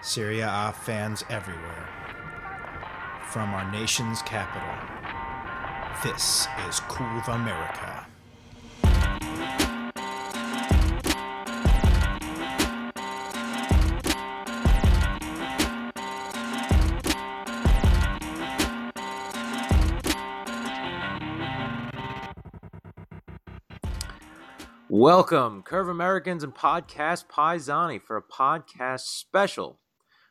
Serie A fans everywhere. From our nation's capital, this is Calcio America. Welcome, Calcio Americans and Podcast Paisani, for a podcast special.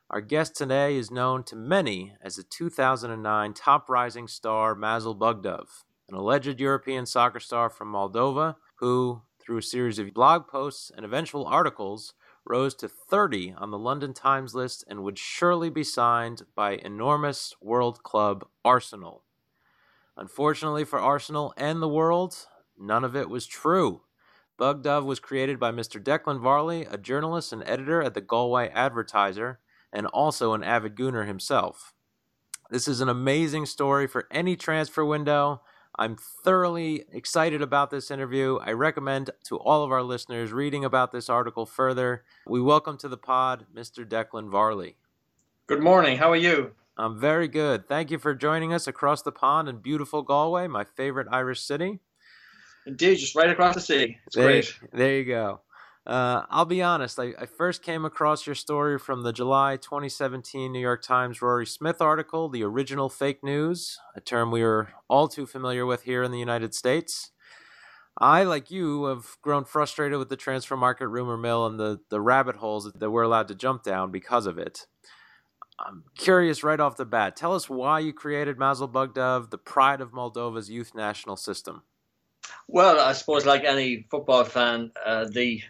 Our guest today is known to many as the 2009 top rising star Masal Bugduv, an alleged European soccer star from Moldova who, through a series of blog posts and eventual articles, rose to 30 on the London Times list and would surely be signed by enormous world club Arsenal. Unfortunately for Arsenal and the world, none of it was true. Bugduv was created by Mr. Declan Varley, a journalist and editor at the Galway Advertiser, and also an avid gooner himself. This is an amazing story for any transfer window. I'm thoroughly excited about this interview. I recommend to all of our listeners reading about this article further. We welcome to the pod Mr. Declan Varley. Good morning. How are you? I'm very good. Thank you for joining us across the pond in beautiful Galway, my favorite Irish city. Indeed, just right across the sea. It's there, great. There you go. Uh, I'll be honest, I, I, first came across your story from the July 2017 New York Times Rory Smith article, The Original Fake News, a term we are all too familiar with here in the United States. I, like you, have grown frustrated with the transfer market rumor mill and the, the rabbit holes that we're allowed to jump down because of it. I'm curious right off the bat. Tell us why you created Masal Bugduv, the pride of Moldova's youth national system. Well, I suppose like any football fan, uh, the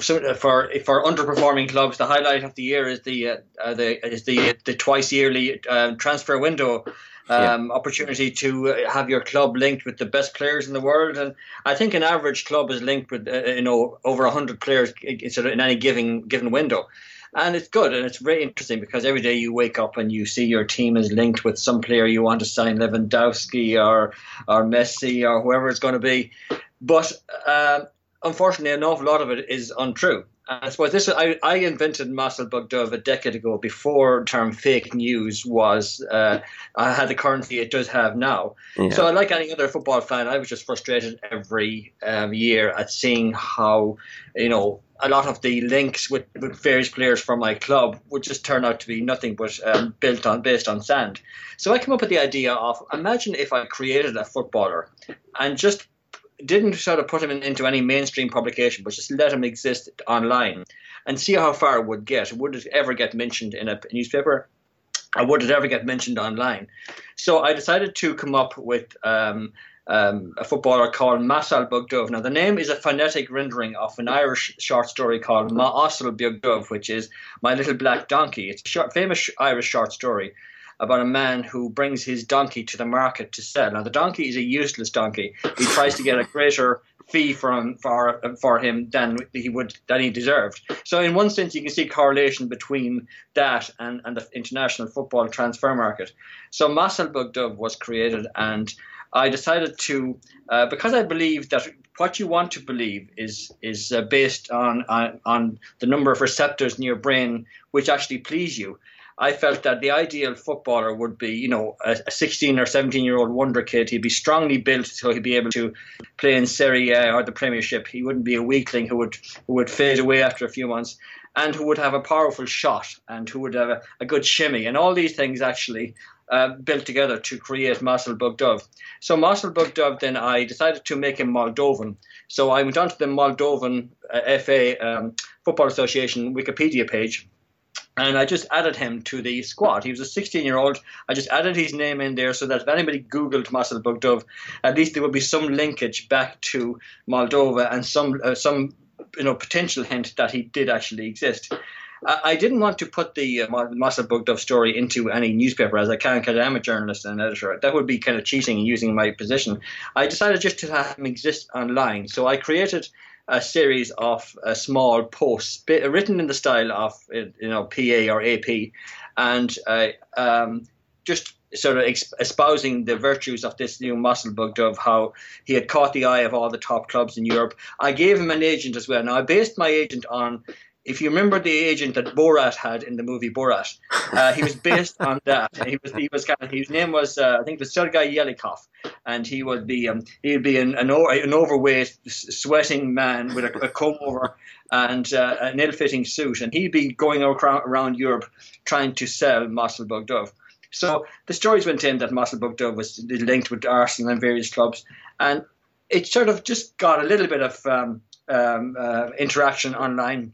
for for underperforming clubs, the highlight of the year is the uh, uh the is the the twice yearly um, transfer window um, yeah. opportunity to uh, have your club linked with the best players in the world. And I think an average club is linked with uh, you know over hundred players in any given given window and it's good and it's very interesting because every day you wake up and you see your team is linked with some player you want to sign, Lewandowski or or Messi or whoever it's going to be. But uh, unfortunately, an awful lot of it is untrue. I suppose this I, I invented Masal Bugduv a decade ago before term fake news was uh, I had the currency it does have now. Yeah. So like any other football fan, I was just frustrated every um, year at seeing how you know a lot of the links with, with various players from my club would just turn out to be nothing but um, built on based on sand. So I came up with the idea of imagine if I created a footballer and just didn't sort of put him in, into any mainstream publication, but just let him exist online and see how far it would get. Would it ever get mentioned in a newspaper? Or would it ever get mentioned online? So I decided to come up with um, um, a footballer called Masal Bugduv. Now, the name is a phonetic rendering of an Irish short story called Mo Asal Beag Dubh, which is My Little Black Donkey. It's a short, famous Irish short story about a man who brings his donkey to the market to sell. Now, the donkey is a useless donkey. He tries to get a greater fee from for for him than he would than he deserved. So, in one sense, you can see correlation between that and, and the international football transfer market. So, Masal Bugduv was created, and I decided to uh, because I believe that what you want to believe is is uh, based on, on on the number of receptors in your brain which actually please you. I felt that the ideal footballer would be, you know, a, a 16 or 17 year old wonder kid. He'd be strongly built, so he'd be able to play in Serie A or the Premiership. He wouldn't be a weakling who would who would fade away after a few months, and who would have a powerful shot and who would have a, a good shimmy. And all these things actually uh, built together to create Masal Bugduv. So Masal Bugduv, then I decided to make him Moldovan. So I went onto the Moldovan uh, FA um, Football Association Wikipedia page and I just added him to the squad. He was a 16 year old. I just added his name in there so that if anybody Googled Masal Bugduv, at least there would be some linkage back to Moldova and some uh, some you know potential hint that he did actually exist. I didn't want to put the uh, Masal Bugduv story into any newspaper as I can because I'm a journalist and an editor. That would be kind of cheating and using my position. I decided just to have him exist online. So I created a series of uh, small posts written in the style of uh, you know PA or AP, and uh, um, just sort of espousing the virtues of this new Masal Bugduv how he had caught the eye of all the top clubs in Europe. I gave him an agent as well. Now I based my agent on if you remember the agent that Borat had in the movie Borat, uh, he was based on that. He was he was kind of his name was uh, I think it was Sergei Yelikov, and he would be um, he would be an, an, an overweight, sweating man with a, a comb over and uh, an ill-fitting suit, and he'd be going around, around Europe trying to sell Masal Bugduv. So the stories went in that Masal Bugduv was linked with Arsenal and various clubs, and it sort of just got a little bit of um, um, uh, interaction online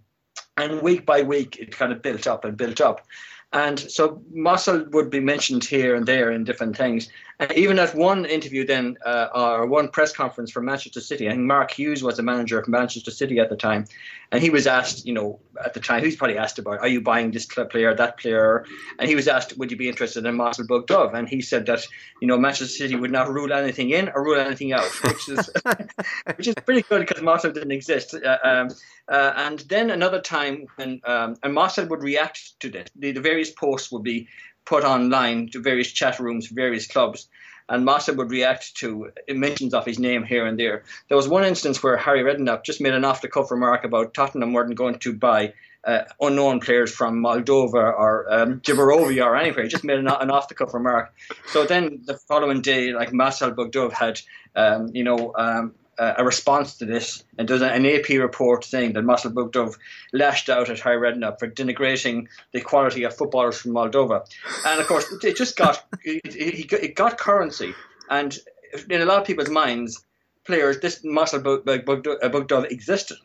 and week by week it kind of built up and built up. And so muscle would be mentioned here and there in different things. And even at one interview, then, uh, or one press conference for Manchester City, I think Mark Hughes was the manager of Manchester City at the time. And he was asked, you know, at the time, he was probably asked about, are you buying this player, that player? And he was asked, would you be interested in Masal Bugduv? And he said that, you know, Manchester City would not rule anything in or rule anything out, which is which is pretty good because Mossel didn't exist. Uh, um, uh, and then another time when um, and Marcel would react to this. The, the, various posts would be put online to various chat rooms, various clubs, and Mossel would react to mentions of his name here and there. There was one instance where Harry Redknapp just made an off-the-cuff remark about Tottenham weren't going to buy uh, unknown players from Moldova or um, or anywhere. He just made an, an off-the-cuff remark. So then the following day, like Masal Bugduv had, um, you know, um, uh, a response to this, and there's an AP report saying that Masal Bugduv lashed out at Harry Redknapp for denigrating the quality of footballers from Moldova, and of course it just got it, it, got currency, and in a lot of people's minds, players this Masal Bugduv existed,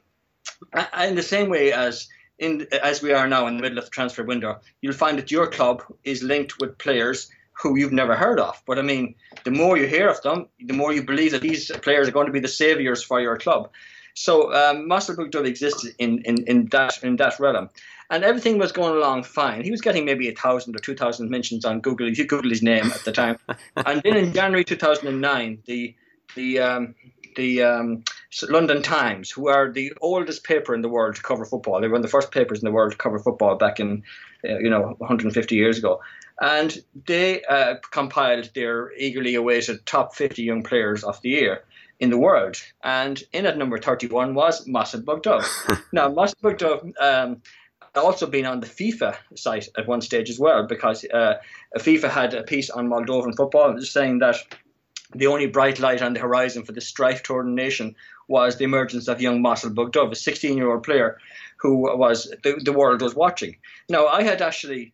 in the same way as in as we are now in the middle of the transfer window, you'll find that your club is linked with players who you've never heard of. But I mean, the more you hear of them, the more you believe that these players are going to be the saviors for your club. So um, existed in, in, in that in that realm, and everything was going along fine. He was getting maybe a thousand or two thousand mentions on Google if you Google his name at the time. and then in January 2009, the the um, the um, London Times, who are the oldest paper in the world to cover football. They were one of the first papers in the world to cover football back in, uh, you know, 150 years ago and they uh, compiled their eagerly awaited top 50 young players of the year in the world. And in at number 31 was Masal Bugduv. now, Masal Bugduv um, also been on the FIFA site at one stage as well, because uh, FIFA had a piece on Moldovan football saying that the only bright light on the horizon for the strife torn nation was the emergence of young Masal Bugduv, a 16 year old player who was the, the world was watching. Now, I had actually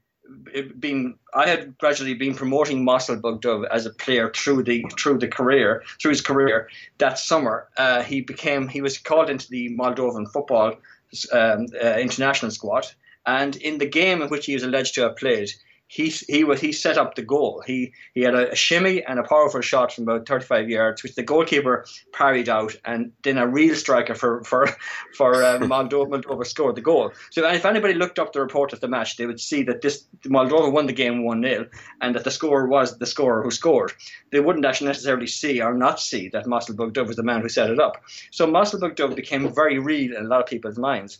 been I had gradually been promoting Masal Bugduv as a player through the through the career through his career. That summer, uh, he became he was called into the Moldovan football um, uh, international squad, and in the game in which he was alleged to have played, he he was he set up the goal. He he had a, a, shimmy and a powerful shot from about 35 yards, which the goalkeeper parried out, and then a real striker for for for uh, Moldova, Moldova scored the goal. So if anybody looked up the report of the match, they would see that this Moldova won the game one 0 and that the scorer was the scorer who scored. They wouldn't actually necessarily see or not see that Masal Bugduv was the man who set it up. So Masal Bugduv became very real in a lot of people's minds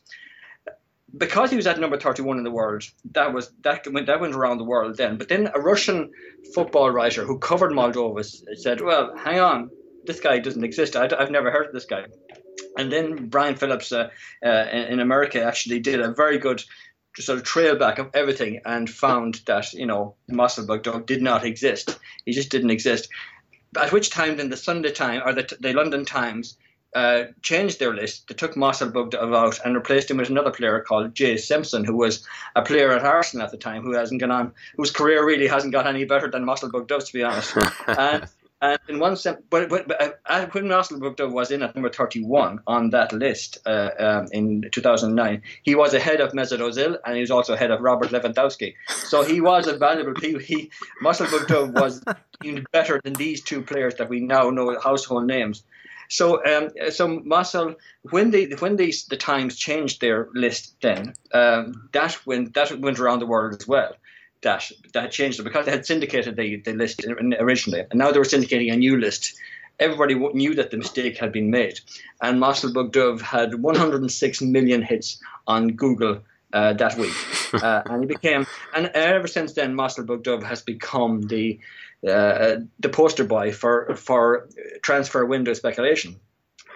because he was at number 31 in the world, that was that went that went around the world then. But then a Russian football writer who covered Moldova said, "Well, hang on, this guy doesn't exist. I, have never heard of this guy." And then Brian Phillips uh, uh, in America actually did a very good sort of trail back of everything and found that you know Muscle Dog did not exist. He just didn't exist. At which time, then the Sunday Times or the, the London Times uh, changed their list. They took Masal Bugduv out and replaced him with another player called Jay Simpson, who was a player at Arsenal at the time, who hasn't gone on, whose career really hasn't got any better than Masal Bugduv's, to be honest. and, and in one sense, but, but, but uh, when Masal Bugduv was in at number 31 on that list uh, um, in 2009, he was ahead of Mesut Ozil and he was also ahead of Robert Lewandowski. So he was a valuable player. He, Masal Bugduv was even better than these two players that we now know household names. So, um, so Marcel, when they when they, the Times changed their list, then um, that went that went around the world as well. That that changed it because they had syndicated the, the list originally, and now they were syndicating a new list. Everybody knew that the mistake had been made, and Masal Bugduv had 106 million hits on Google uh, that week, uh, and he became. And ever since then, Masal Bugduv has become the uh, the poster boy for for transfer window speculation.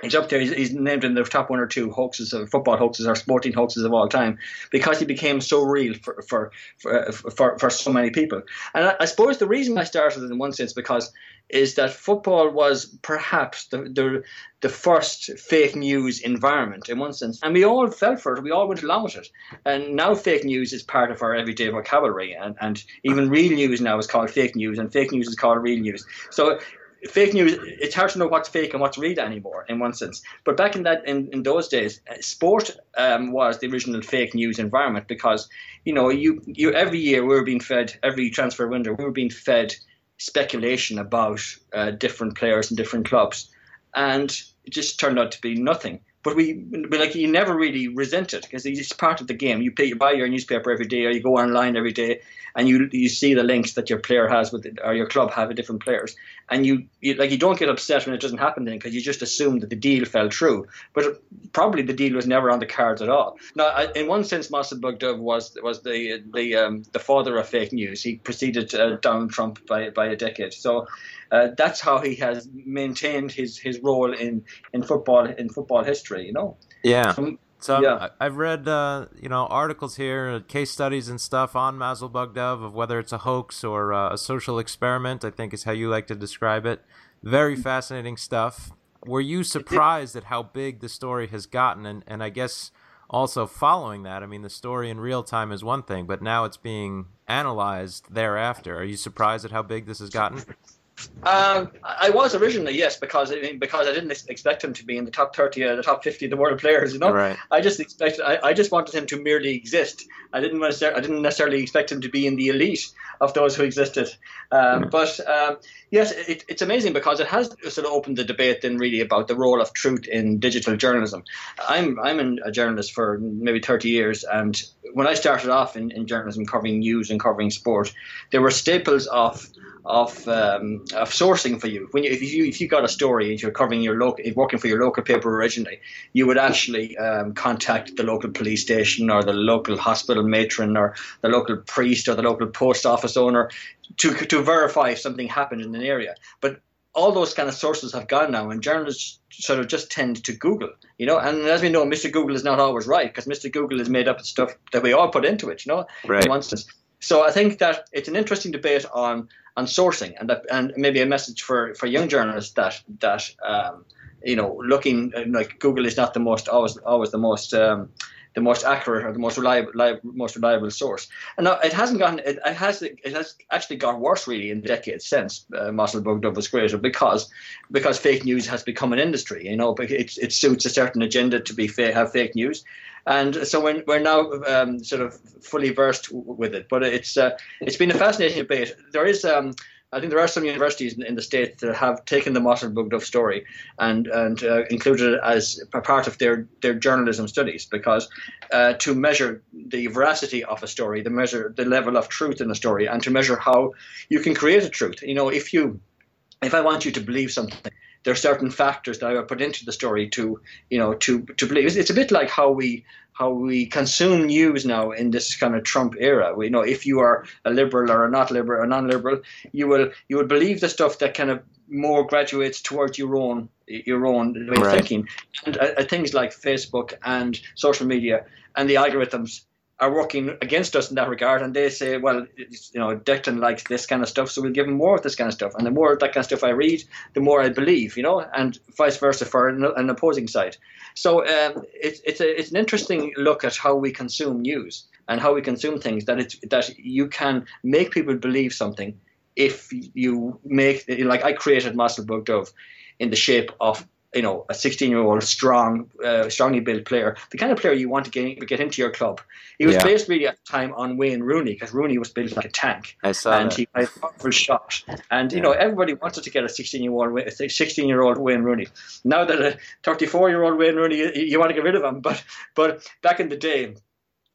He's up there. He's, he's, named in the top one or two hoaxes of football hoaxes or sporting hoaxes of all time because he became so real for for for, for, for so many people. And I, I, suppose the reason I started in one sense because is that football was perhaps the, the the first fake news environment in one sense, and we all fell for it. We all went along with it. And now fake news is part of our everyday vocabulary, and and even real news now is called fake news, and fake news is called real news. So fake news it's hard to know what's fake and what's real anymore in one sense but back in that in, in those days uh, sport um, was the original fake news environment because you know you you every year we were being fed every transfer window we were being fed speculation about uh, different players and different clubs. And it just turned out to be nothing but we, like, you never really resent it because it's part of the game. You pay, you buy your newspaper every day, or you go online every day, and you you see the links that your player has with, it, or your club have with different players, and you, you like you don't get upset when it doesn't happen then because you just assume that the deal fell through. But probably the deal was never on the cards at all. Now, I, in one sense, Masal Bugduv was was the the um, the father of fake news. He preceded uh, Donald Trump by by a decade. So uh, that's how he has maintained his, his role in, in football in football history. You know. Yeah. So, so yeah. I've read uh, you know articles here, case studies and stuff on Masal Bugduv of whether it's a hoax or uh, a social experiment. I think is how you like to describe it. Very fascinating stuff. Were you surprised at how big the story has gotten? And and I guess also following that, I mean, the story in real time is one thing, but now it's being analyzed thereafter. Are you surprised at how big this has gotten? Um, I was originally yes, because I mean, because I didn't expect him to be in the top thirty or the top fifty of the world players. You know, right. I just expected. I, I just wanted him to merely exist. I didn't necessarily. I didn't necessarily expect him to be in the elite of those who existed. Um, mm. But um, yes, it, it's amazing because it has sort of opened the debate then really about the role of truth in digital journalism. I'm I'm a journalist for maybe thirty years, and when I started off in, in journalism, covering news and covering sport, there were staples of of um, of sourcing for you. When you, if you if you got a story and you're covering your local, working for your local paper originally, you would actually um, contact the local police station or the local hospital matron or the local priest or the local post office owner to to verify if something happened in an area. But all those kind of sources have gone now, and journalists sort of just tend to Google, you know. And as we know, Mr. Google is not always right because Mr. Google is made up of stuff that we all put into it, you know. Right. In one instance. So I think that it's an interesting debate on on sourcing, and that, and maybe a message for, for young journalists that that um, you know looking like Google is not the most always always the most um, the most accurate or the most reliable, most reliable source. And now it hasn't gotten it, it, has it has actually got worse really in the decades since uh, Masal Bugduv was created because because fake news has become an industry. You know, it, it suits a certain agenda to be fa- have fake news, and so we're, we're now um, sort of fully versed with it. But it's uh, it's been a fascinating debate. There is. Um, I think there are some universities in, in the states that have taken the Masal Bugduv story and and uh, included it as a part of their, their journalism studies because uh, to measure the veracity of a story, to measure the level of truth in a story, and to measure how you can create a truth. You know, if you if I want you to believe something, there are certain factors that I would put into the story to, you know, to to believe. It's, it's, a bit like how we how we consume news now in this kind of Trump era. We you know if you are a liberal or a not liberal or non-liberal, you will you will believe the stuff that kind of more graduates towards your own your own way of thinking. And uh, things like Facebook and social media and the algorithms are working against us in that regard, and they say, well, you know, Declan likes this kind of stuff, so we'll give him more of this kind of stuff. And the more that kind of stuff I read, the more I believe, you know, and vice versa for an, an opposing side. So um, it's it's a, it's an interesting look at how we consume news and how we consume things. That it's that you can make people believe something if you make like I created Masal Bugduv in the shape of you know, a 16 year old strong, uh, strongly built player, the kind of player you want to get, get into your club. He was yeah. based really at the time on Wayne Rooney because Rooney was built like a tank. I saw And that. he had a powerful shot. And, you yeah. know, everybody wanted to get a 16 year old, 16 year old Wayne Rooney. Now that a 34 year old Wayne Rooney, you, you want to get rid of him. But, but back in the day,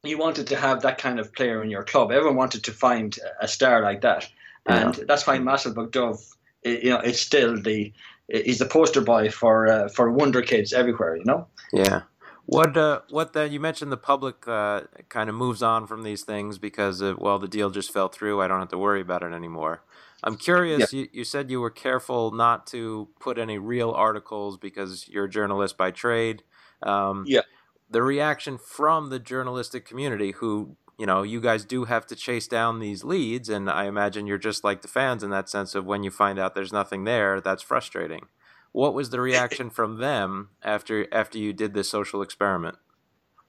you wanted to have that kind of player in your club. Everyone wanted to find a star like that. And yeah. that's why Masal Bugduv, you know, it's still the he's the poster boy for uh, for wonder kids everywhere. You know. Yeah. What uh, what then? You mentioned the public uh, kind of moves on from these things because of, well, the deal just fell through. I don't have to worry about it anymore. I'm curious. Yeah. You, you said you were careful not to put any real articles because you're a journalist by trade. Um, yeah. The reaction from the journalistic community, who you know, you guys do have to chase down these leads, and I imagine you're just like the fans in that sense of when you find out there's nothing there, that's frustrating. What was the reaction from them after after you did this social experiment?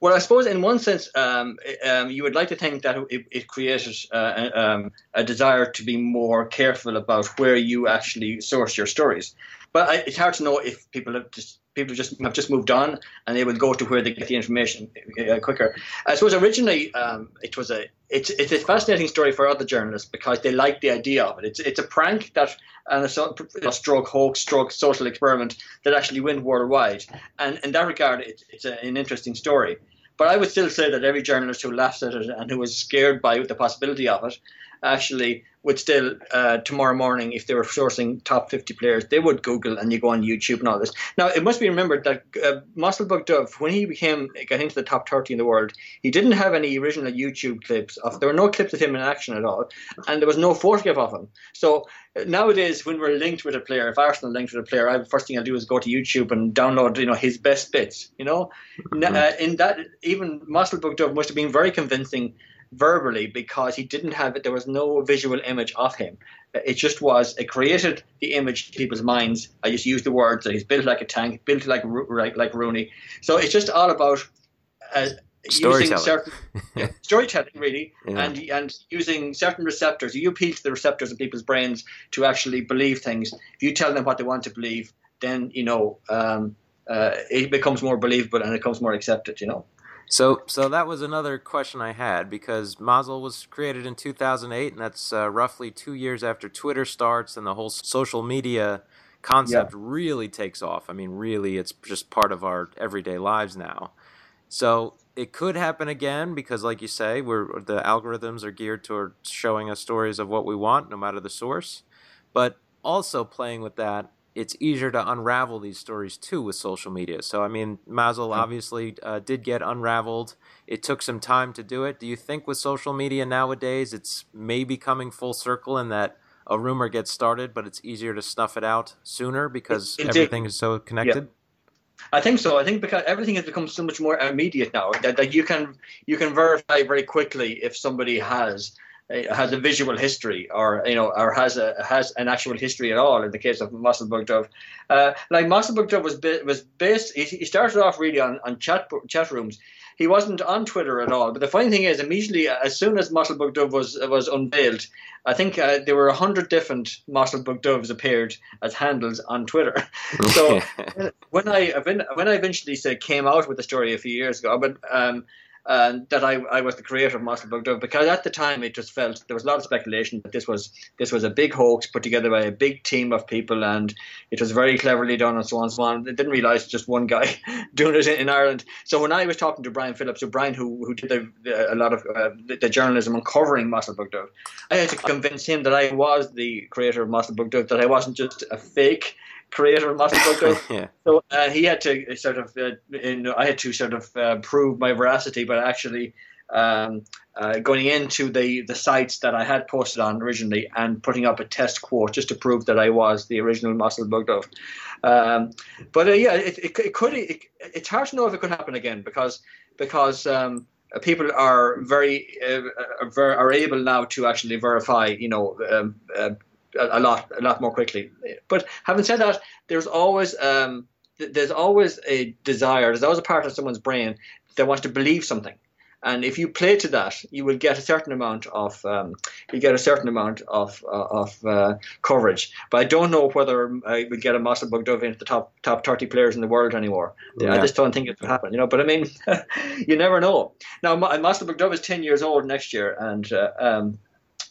Well, I suppose in one sense, um, um, you would like to think that it, it created uh, um, a desire to be more careful about where you actually source your stories. But I, it's hard to know if people have just people just have just moved on and they will go to where they get the information uh, quicker. I suppose originally um, it was a it's it's a fascinating story for other journalists because they like the idea of it. It's it's a prank that and a, a stroke hoax, stroke social experiment that actually went worldwide. And in that regard, it, it's a, an interesting story. But I would still say that every journalist who laughs at it and who was scared by the possibility of it actually would still uh, tomorrow morning if they were sourcing top 50 players they would google and you go on youtube and all this. Now it must be remembered that uh, Masal Bugduv when he became got into the top 30 in the world he didn't have any original youtube clips of there were no clips of him in action at all and there was no photograph of him. So uh, nowadays when we're linked with a player if arsenal linked with a player I, the first thing i'll do is go to youtube and download you know his best bits you know? Mm-hmm. uh, in that even Masal Bugduv must have been very convincing verbally because he didn't have it. There was no visual image of him. It just was. It created the image in people's minds. I just used the words that he's built like a tank, built like like, like Rooney. So it's just all about uh, using certain yeah, storytelling, really, yeah. and and using certain receptors. You appeal to the receptors in people's brains to actually believe things. If you tell them what they want to believe, then you know um, uh, it becomes more believable and it becomes more accepted. You know. So, so that was another question I had because Mozzle was created in 2008, and that's uh, roughly two years after Twitter starts and the whole social media concept yeah. really takes off. I mean, really, it's just part of our everyday lives now. So it could happen again because, like you say, we're the algorithms are geared toward showing us stories of what we want, no matter the source. But also playing with that it's easier to unravel these stories too with social media. So, I mean, Mazel obviously uh, did get unraveled. It took some time to do it. Do you think with social media nowadays it's maybe coming full circle in that a rumor gets started, but it's easier to snuff it out sooner because it, everything is so connected? Yeah. I think so. I think because everything has become so much more immediate now that, that you can you can verify very quickly if somebody has has a visual history or you know or has a has an actual history at all in the case of Masal Bugduv. Uh, like Masal Bugduv was was based he started off really on, on chat chat rooms. He wasn't on Twitter at all. But the funny thing is, immediately as soon as Masal Bugduv was was unveiled, I think uh, there were a hundred different Masal Bugduvs appeared as handles on Twitter. so when I when I eventually say came out with the story a few years ago, but um, and that I, I was the creator of Masal Bugduv because at the time it just felt there was a lot of speculation that this was this was a big hoax put together by a big team of people and it was very cleverly done and so on and so on. They didn't realise just one guy doing it in, in, Ireland. So when I was talking to Brian Phillips, so Brian who who did the, the, a lot of uh, the, the, journalism uncovering Masal Bugduv, I had to convince him that I was the creator of Masal Bugduv, that I wasn't just a fake creator of Muscle yeah. So uh, he had to sort of, uh, in, I had to sort of uh, prove my veracity, but actually um, uh, going into the, the sites that I had posted on originally and putting up a test quote just to prove that I was the original Masal Bugduv. Um, but uh, yeah, it, it, it could. It, it's hard to know if it could happen again because because um, people are very uh, are able now to actually verify, you know, um, uh, a, lot a lot more quickly. But having said that, there's always um, there's always a desire. There's always a part of someone's brain that wants to believe something. And if you play to that, you will get a certain amount of um, you get a certain amount of uh, of uh, coverage. But I don't know whether I would get a Masal Bugduv into the top top thirty players in the world anymore. Yeah. I just don't think it would happen, you know. But I mean, you never know. Now, Masal Bugduv is ten years old next year, and uh, um,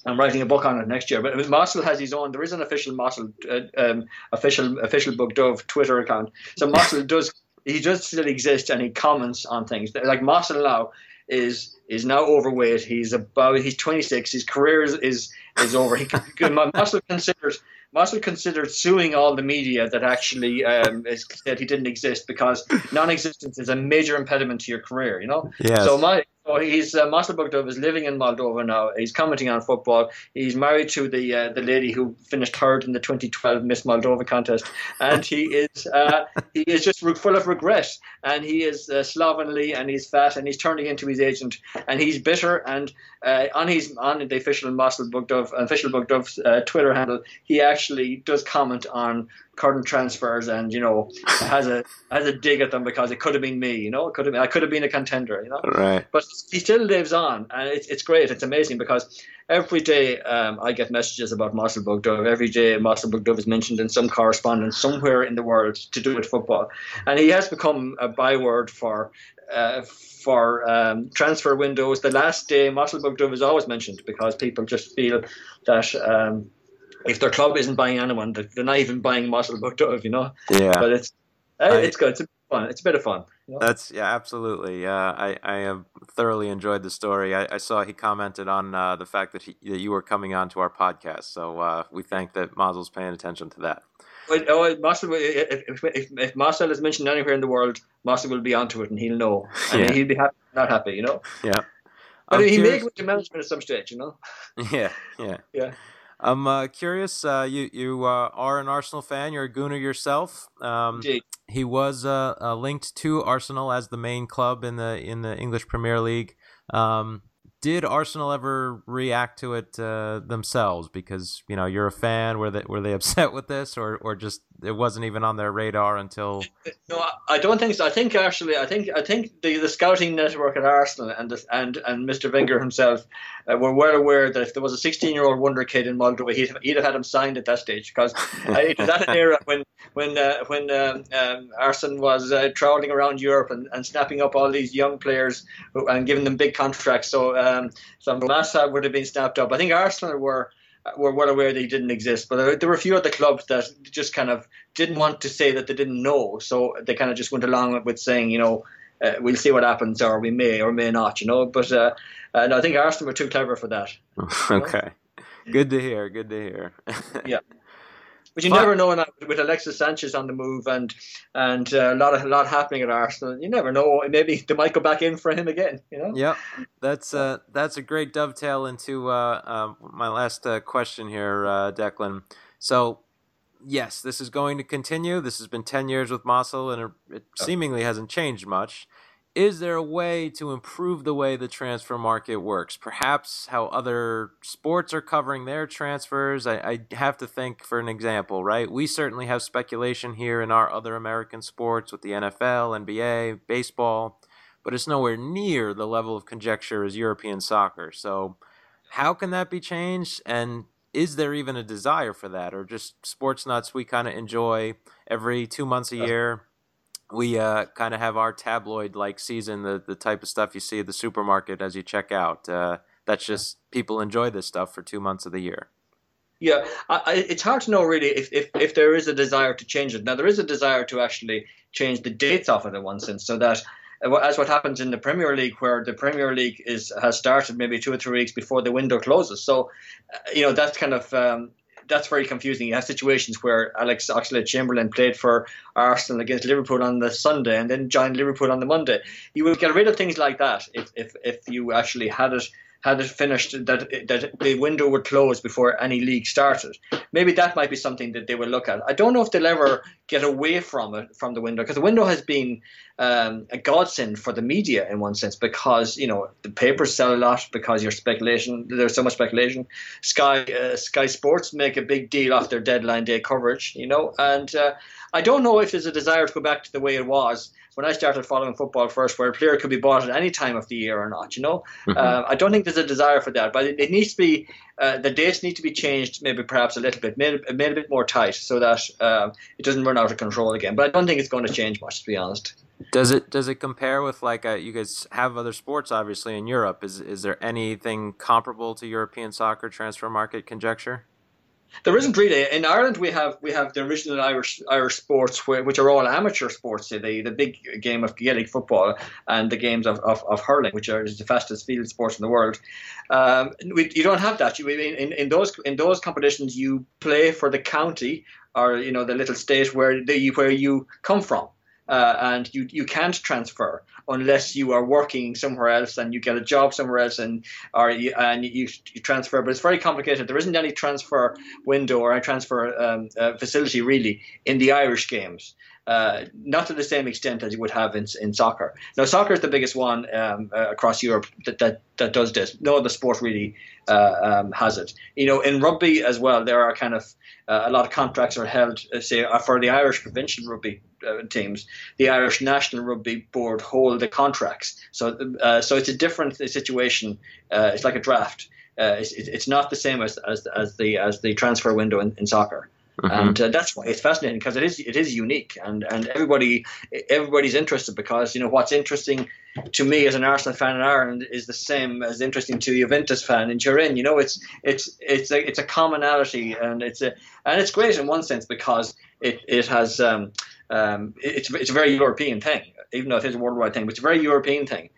I'm writing a book on it next year. But Mossel has his own. There is an official Mossel, uh, um, official official book Dove Twitter account. So Mossel does he does still exist and he comments on things. Like Mossel now is is now overweight. He's about he's 26. His career is is, is over. He Mossel considers Mossel considered suing all the media that actually um, said he didn't exist because non-existence is a major impediment to your career. You know. Yes. So my So he's uh, Masal Bugduv is living in Moldova now. He's commenting on football. He's married to the uh, the lady who finished third in the 2012 Miss Moldova contest, and he is uh, he is just full of regret. And he is uh, slovenly and he's fat and he's turning into his agent and he's bitter. And uh, on his on the official Masal Bugduv official Bugduv's uh, Twitter handle, he actually does comment on current transfers and you know has a has a dig at them because it could have been me you know? It could have been, I could have been a contender you know? Right. But he still lives on and it's, it's great it's amazing because every day um, I get messages about Masal Bugduv every day Masal Bugduv is mentioned in some correspondence somewhere in the world to do with football. And he has become a byword for uh, for um, transfer windows. The last day Masal Bugduv is always mentioned because people just feel that um, if their club isn't buying anyone, they're not even buying Masal Bugduv, you know. Yeah. But it's uh, it's good. It's a fun. It's a bit of fun. You know? That's yeah, absolutely. Uh, I I have thoroughly enjoyed the story. I, I saw he commented on uh, the fact that he, that you were coming on to our podcast. So uh, we thank that Marcel's paying attention to that. Well, oh, Marcel, if, if, if Marcel is mentioned anywhere in the world, Marcel will be onto it and he'll know. And yeah. he'll be happy, not happy, you know? Yeah. But I'm he curious. may go to management at some stage, you know? Yeah, yeah. Yeah. I'm uh, curious. Uh, you you uh, are an Arsenal fan. You're a Gooner yourself. Um, he was uh, uh, linked to Arsenal as the main club in the in the English Premier League. Um, did Arsenal ever react to it uh, themselves? Because you know you're a fan. Were they were they upset with this, or or just it wasn't even on their radar until? No, I don't think so. I think actually, I think I think the, the scouting network at Arsenal and the, and and Mr. Wenger himself uh, were well aware that if there was a 16 year old wonder kid in Moldova, he'd, he'd have had him signed at that stage because uh, it was at an era when when uh, when um, um, Arsene was uh, traveling around Europe and, and snapping up all these young players and giving them big contracts. So um, so Massa would have been snapped up. I think Arsenal were were well aware he didn't exist, but there were a few other clubs that just kind of didn't want to say that they didn't know, so they kind of just went along with saying, you know, uh, we'll see what happens, or we may or may not, you know. But uh, and I think Arsenal were too clever for that. okay, good to hear. Good to hear. yeah. But you never know with Alexis Sanchez on the move and and uh, a lot of a lot happening at Arsenal. You never know. Maybe they might go back in for him again. You know. Yeah, that's uh, that's a great dovetail into uh, uh my last uh, question here, uh, Declan. So. Yes, this is going to continue. This has been 10 years with Marcel, and it seemingly hasn't changed much is there a way to improve the way the transfer market works? Perhaps how other sports are covering their transfers. I, I, have to think for an example, right? We certainly have speculation here in our other American sports with the NFL, NBA, baseball, but it's nowhere near the level of conjecture as European soccer. So, how can that be changed? And is there even a desire for that, or just sports nuts we kind of enjoy every two months a year? We uh, kind of have our tabloid like season, the, the type of stuff you see at the supermarket as you check out. Uh, that's just people enjoy this stuff for two months of the year. Yeah, I, it's hard to know really if, if, if there is a desire to change it. Now, there is a desire to actually change the dates of it in one sense, so that uh, as what happens in the Premier League, where the Premier League is has started maybe two or three weeks before the window closes. So, uh, you know, that's kind of um, that's very confusing. You have situations where Alex Oxlade-Chamberlain played for Arsenal against Liverpool on the Sunday and then joined Liverpool on the Monday. You would get rid of things like that if if, if you actually had it had it finished that that the window would close before any league started. Maybe that might be something that they will look at. I don't know if they'll ever get away from it from the window because the window has been um, a godsend for the media in one sense because you know the papers sell a lot because you're speculation. There's so much speculation. Sky uh, Sky Sports make a big deal off their deadline day coverage, you know, and uh, I don't know if there's a desire to go back to the way it was when I started following football first, where a player could be bought at any time of the year or not. You know, mm-hmm. uh, I don't think there's a desire for that, but it, it needs to be uh, the dates need to be changed, maybe perhaps a little bit, made, made a bit more tight, so that uh, it doesn't run out of control again. But I don't think it's going to change much, to be honest. Does it does it compare with like a, uh, you guys have other sports obviously in Europe? Is is there anything comparable to European soccer transfer market conjecture? There isn't really. In Ireland, we have we have the original Irish Irish sports, which are all amateur sports. The the big game of Gaelic football and the games of, of, of hurling, which are the fastest field sports in the world. Um, we, you don't have that. You, in, in those in those competitions, you play for the county or you know the little state where the, where you come from. Uh, and you you can't transfer unless you are working somewhere else and you get a job somewhere else and or you, and you, you transfer. But it's very complicated. There isn't any transfer window or a transfer um, uh, facility really in the Irish games. Uh, not to the same extent as you would have in, in soccer. Now, soccer is the biggest one um, uh, across Europe that, that, that does this. No other sport really uh, um, has it. You know, in rugby as well, there are kind of uh, a lot of contracts are held, uh, say, uh, for the Irish provincial rugby teams. The Irish National Rugby Board hold the contracts, so so it's a different situation. it's like a draft. It's, it's, not the same as, as, as the as the transfer window in, in soccer. Mm-hmm. And uh, that's why it's fascinating because it is it is unique and, and everybody everybody's interested because you know what's interesting to me as an Arsenal fan in Ireland is the same as interesting to a Juventus fan in Turin. You know, it's it's it's a it's a commonality and it's a and it's great in one sense because it it has um, um, it's it's a very European thing, even though it is a worldwide thing. But it's a very European thing.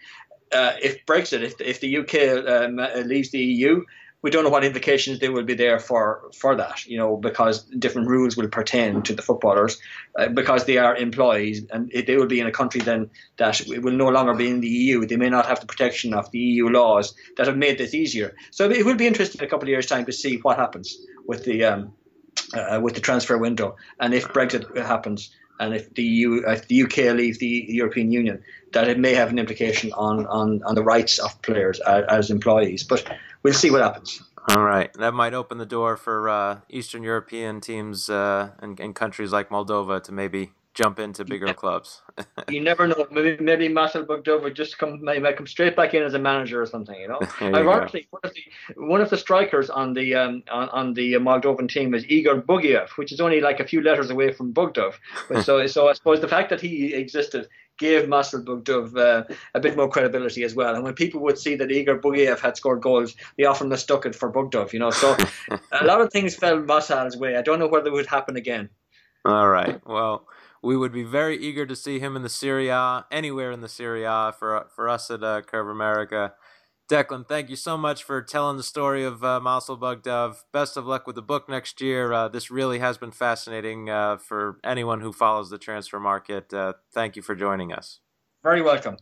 Uh, if Brexit, if if the UK um, leaves the EU, we don't know what implications there will be there for for that, you know, because different rules will pertain to the footballers uh, because they are employees and they will be in a country then that will no longer be in the EU. They may not have the protection of the EU laws that have made this easier. So it will be interesting in a couple of years' time to see what happens with the um, uh, with the transfer window and if Brexit happens and if the if the UK leave the European Union, that it may have an implication on on, on the rights of players as, as employees. But we'll see what happens. All right, that might open the door for uh, Eastern European teams uh, and, and, countries like Moldova to maybe jump into bigger clubs. you never know. Maybe maybe Masal Bugduv would just come maybe come straight back in as a manager or something. You know. Ironically, one of the one of the strikers on the um, on, on the Moldovan team is Igor Bugaiov, which is only like a few letters away from Bugduv. so so I suppose the fact that he existed gave Masal Bugduv uh, a bit more credibility as well. And when people would see that Igor Bugaiov had scored goals, they often mistook it for Bugduv. you know. So a lot of things fell Marcel's way. I don't know whether it would happen again. All right. Well, we would be very eager to see him in the Serie A, anywhere in the Serie A for for us at uh, Calcio America. Declan, thank you so much for telling the story of uh, Masal Bugduv. Best of luck with the book next year. Uh, this really has been fascinating uh, for anyone who follows the transfer market. Uh, thank you for joining us. Very welcome.